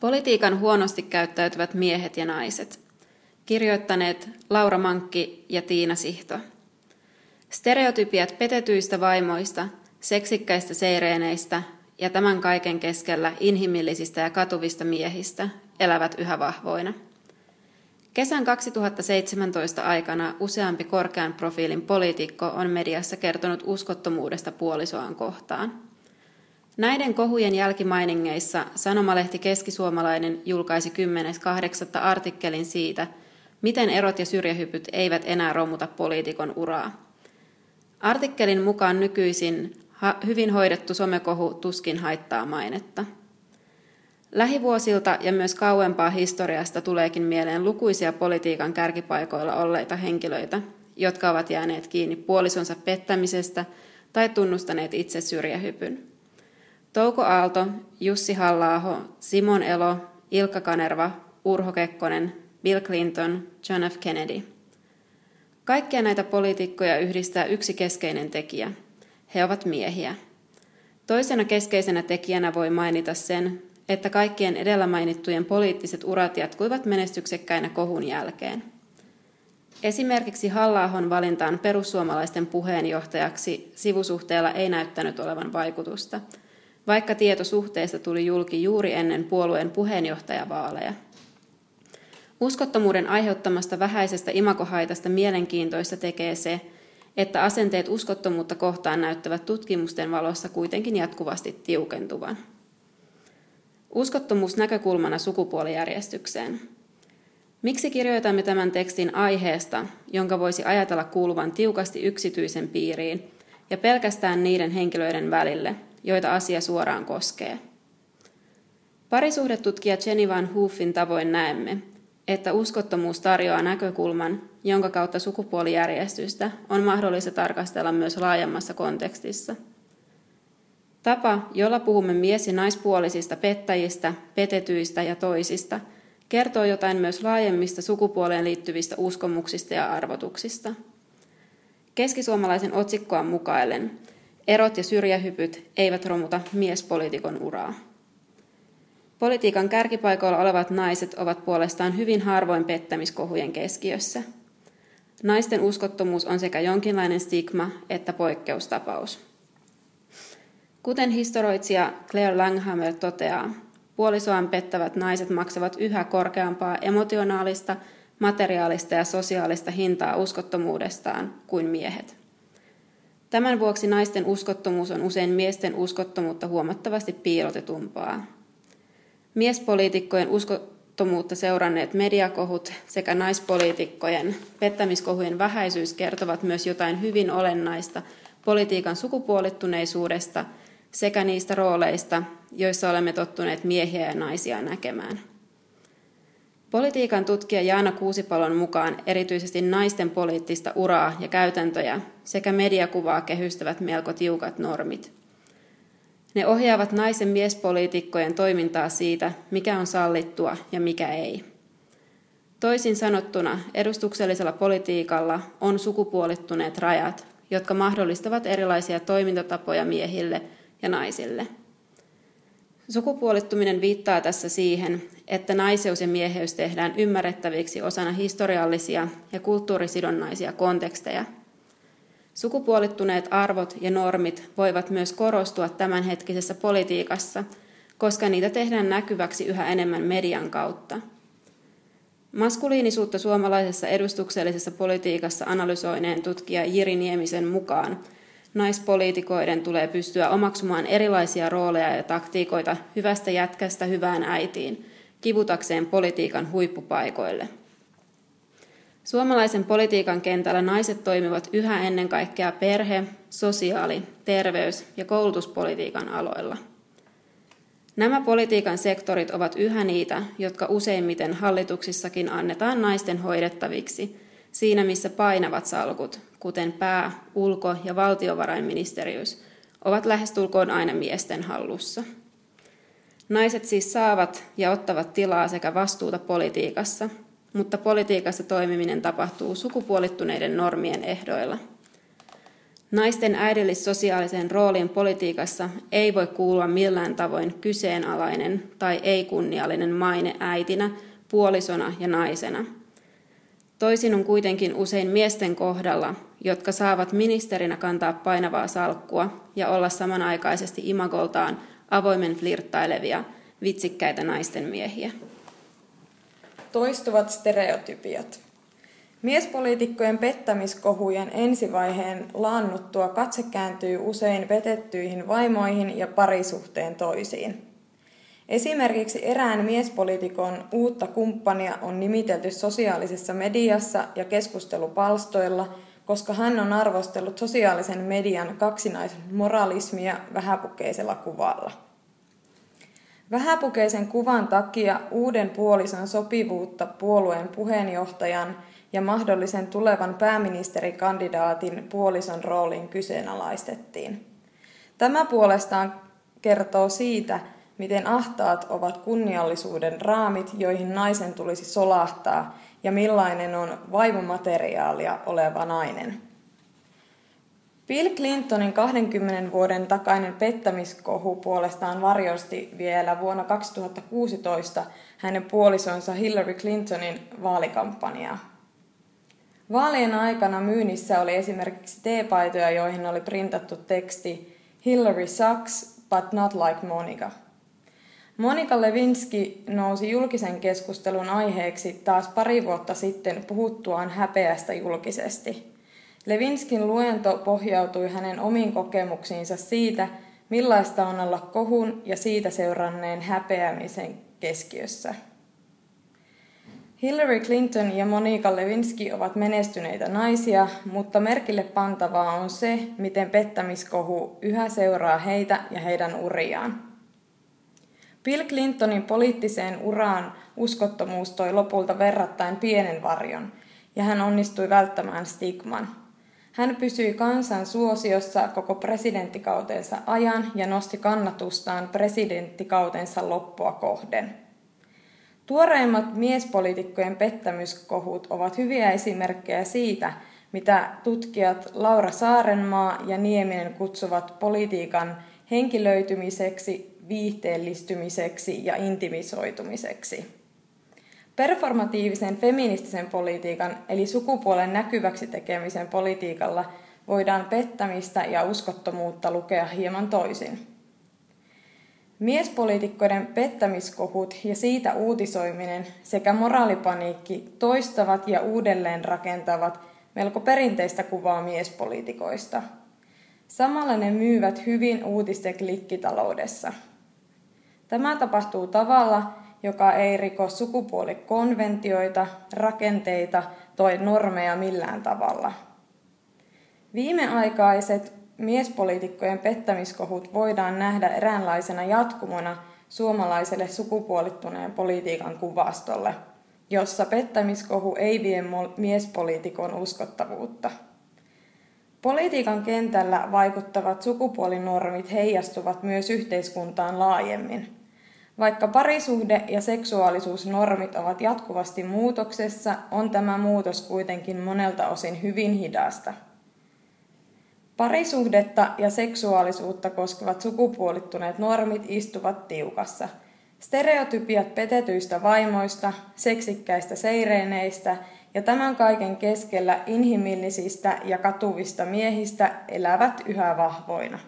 Politiikan huonosti käyttäytyvät miehet ja naiset. Kirjoittaneet Laura Mankki ja Tiina Sihto. Stereotypiat petetyistä vaimoista, seksikkäistä seireeneistä ja tämän kaiken keskellä inhimillisistä ja katuvista miehistä elävät yhä vahvoina. Kesän 2017 aikana useampi korkean profiilin poliitikko on mediassa kertonut uskottomuudesta puolisoaan kohtaan – Näiden kohujen jälkimainingeissa sanomalehti Keskisuomalainen julkaisi 10.8. artikkelin siitä, miten erot ja syrjähypyt eivät enää romuta poliitikon uraa. Artikkelin mukaan nykyisin hyvin hoidettu somekohu tuskin haittaa mainetta. Lähivuosilta ja myös kauempaa historiasta tuleekin mieleen lukuisia politiikan kärkipaikoilla olleita henkilöitä, jotka ovat jääneet kiinni puolisonsa pettämisestä tai tunnustaneet itse syrjähypyn. Touko Aalto, Jussi Hallaaho, Simon Elo, Ilkka Kanerva, Urho Kekkonen, Bill Clinton, John F. Kennedy. Kaikkia näitä poliitikkoja yhdistää yksi keskeinen tekijä. He ovat miehiä. Toisena keskeisenä tekijänä voi mainita sen, että kaikkien edellä mainittujen poliittiset urat jatkuivat menestyksekkäinä kohun jälkeen. Esimerkiksi halla valintaan perussuomalaisten puheenjohtajaksi sivusuhteella ei näyttänyt olevan vaikutusta – vaikka tieto suhteesta tuli julki juuri ennen puolueen puheenjohtajavaaleja. Uskottomuuden aiheuttamasta vähäisestä imakohaitasta mielenkiintoista tekee se, että asenteet uskottomuutta kohtaan näyttävät tutkimusten valossa kuitenkin jatkuvasti tiukentuvan. Uskottomuus näkökulmana sukupuolijärjestykseen. Miksi kirjoitamme tämän tekstin aiheesta, jonka voisi ajatella kuuluvan tiukasti yksityisen piiriin ja pelkästään niiden henkilöiden välille – joita asia suoraan koskee. Parisuhdetutkija Jenny Van Hoofin tavoin näemme, että uskottomuus tarjoaa näkökulman, jonka kautta sukupuolijärjestystä on mahdollista tarkastella myös laajemmassa kontekstissa. Tapa, jolla puhumme mies- ja naispuolisista pettäjistä, petetyistä ja toisista, kertoo jotain myös laajemmista sukupuoleen liittyvistä uskomuksista ja arvotuksista. Keskisuomalaisen otsikkoa mukaillen – Erot ja syrjähypyt eivät romuta miespoliitikon uraa. Politiikan kärkipaikoilla olevat naiset ovat puolestaan hyvin harvoin pettämiskohujen keskiössä. Naisten uskottomuus on sekä jonkinlainen stigma että poikkeustapaus. Kuten historioitsija Claire Langhammer toteaa, puolisoaan pettävät naiset maksavat yhä korkeampaa emotionaalista, materiaalista ja sosiaalista hintaa uskottomuudestaan kuin miehet. Tämän vuoksi naisten uskottomuus on usein miesten uskottomuutta huomattavasti piilotetumpaa. Miespoliitikkojen uskottomuutta seuranneet mediakohut sekä naispoliitikkojen pettämiskohujen vähäisyys kertovat myös jotain hyvin olennaista politiikan sukupuolittuneisuudesta sekä niistä rooleista, joissa olemme tottuneet miehiä ja naisia näkemään. Politiikan tutkija Jaana Kuusipalon mukaan erityisesti naisten poliittista uraa ja käytäntöjä sekä mediakuvaa kehystävät melko tiukat normit. Ne ohjaavat naisen miespoliitikkojen toimintaa siitä, mikä on sallittua ja mikä ei. Toisin sanottuna edustuksellisella politiikalla on sukupuolittuneet rajat, jotka mahdollistavat erilaisia toimintatapoja miehille ja naisille – Sukupuolittuminen viittaa tässä siihen, että naiseus ja mieheys tehdään ymmärrettäviksi osana historiallisia ja kulttuurisidonnaisia konteksteja. Sukupuolittuneet arvot ja normit voivat myös korostua tämänhetkisessä politiikassa, koska niitä tehdään näkyväksi yhä enemmän median kautta. Maskuliinisuutta suomalaisessa edustuksellisessa politiikassa analysoineen tutkija Jiri Niemisen mukaan – naispoliitikoiden tulee pystyä omaksumaan erilaisia rooleja ja taktiikoita hyvästä jätkästä hyvään äitiin, kivutakseen politiikan huippupaikoille. Suomalaisen politiikan kentällä naiset toimivat yhä ennen kaikkea perhe-, sosiaali-, terveys- ja koulutuspolitiikan aloilla. Nämä politiikan sektorit ovat yhä niitä, jotka useimmiten hallituksissakin annetaan naisten hoidettaviksi – siinä missä painavat salkut, kuten pää, ulko- ja valtiovarainministeriös, ovat lähestulkoon aina miesten hallussa. Naiset siis saavat ja ottavat tilaa sekä vastuuta politiikassa, mutta politiikassa toimiminen tapahtuu sukupuolittuneiden normien ehdoilla. Naisten äidillis-sosiaaliseen rooliin politiikassa ei voi kuulua millään tavoin kyseenalainen tai ei-kunniallinen maine äitinä, puolisona ja naisena. Toisin on kuitenkin usein miesten kohdalla, jotka saavat ministerinä kantaa painavaa salkkua ja olla samanaikaisesti imagoltaan avoimen flirttailevia, vitsikkäitä naisten miehiä. Toistuvat stereotypiat. Miespoliitikkojen pettämiskohujen ensivaiheen laannuttua katse kääntyy usein vetettyihin vaimoihin ja parisuhteen toisiin. Esimerkiksi erään miespoliitikon uutta kumppania on nimitelty sosiaalisessa mediassa ja keskustelupalstoilla, koska hän on arvostellut sosiaalisen median kaksinaisen moralismia vähäpukeisella kuvalla. Vähäpukeisen kuvan takia uuden puolison sopivuutta puolueen puheenjohtajan ja mahdollisen tulevan pääministerikandidaatin puolison rooliin kyseenalaistettiin. Tämä puolestaan kertoo siitä, miten ahtaat ovat kunniallisuuden raamit, joihin naisen tulisi solahtaa, ja millainen on vaivomateriaalia oleva nainen. Bill Clintonin 20 vuoden takainen pettämiskohu puolestaan varjosti vielä vuonna 2016 hänen puolisonsa Hillary Clintonin vaalikampanjaa. Vaalien aikana myynnissä oli esimerkiksi teepaitoja, joihin oli printattu teksti Hillary sucks, but not like Monica. Monika Levinski nousi julkisen keskustelun aiheeksi taas pari vuotta sitten puhuttuaan häpeästä julkisesti. Levinskin luento pohjautui hänen omiin kokemuksiinsa siitä, millaista on olla kohun ja siitä seuranneen häpeämisen keskiössä. Hillary Clinton ja Monika Lewinsky ovat menestyneitä naisia, mutta merkille pantavaa on se, miten pettämiskohu yhä seuraa heitä ja heidän uriaan. Bill Clintonin poliittiseen uraan uskottomuus toi lopulta verrattain pienen varjon, ja hän onnistui välttämään stigman. Hän pysyi kansan suosiossa koko presidenttikautensa ajan ja nosti kannatustaan presidenttikautensa loppua kohden. Tuoreimmat miespoliitikkojen pettämyskohut ovat hyviä esimerkkejä siitä, mitä tutkijat Laura Saarenmaa ja Nieminen kutsuvat politiikan henkilöitymiseksi, viihteellistymiseksi ja intimisoitumiseksi. Performatiivisen feministisen politiikan eli sukupuolen näkyväksi tekemisen politiikalla voidaan pettämistä ja uskottomuutta lukea hieman toisin. Miespoliitikkoiden pettämiskohut ja siitä uutisoiminen sekä moraalipaniikki toistavat ja uudelleen rakentavat melko perinteistä kuvaa miespoliitikoista. Samalla ne myyvät hyvin uutisten klikkitaloudessa. Tämä tapahtuu tavalla, joka ei riko sukupuolikonventioita, rakenteita tai normeja millään tavalla. Viimeaikaiset miespoliitikkojen pettämiskohut voidaan nähdä eräänlaisena jatkumona suomalaiselle sukupuolittuneen politiikan kuvastolle, jossa pettämiskohu ei vie miespoliitikon uskottavuutta. Politiikan kentällä vaikuttavat sukupuolinormit heijastuvat myös yhteiskuntaan laajemmin. Vaikka parisuhde- ja seksuaalisuusnormit ovat jatkuvasti muutoksessa, on tämä muutos kuitenkin monelta osin hyvin hidasta – Parisuhdetta ja seksuaalisuutta koskevat sukupuolittuneet normit istuvat tiukassa. Stereotypiat petetyistä vaimoista, seksikkäistä seireeneistä ja tämän kaiken keskellä inhimillisistä ja katuvista miehistä elävät yhä vahvoina.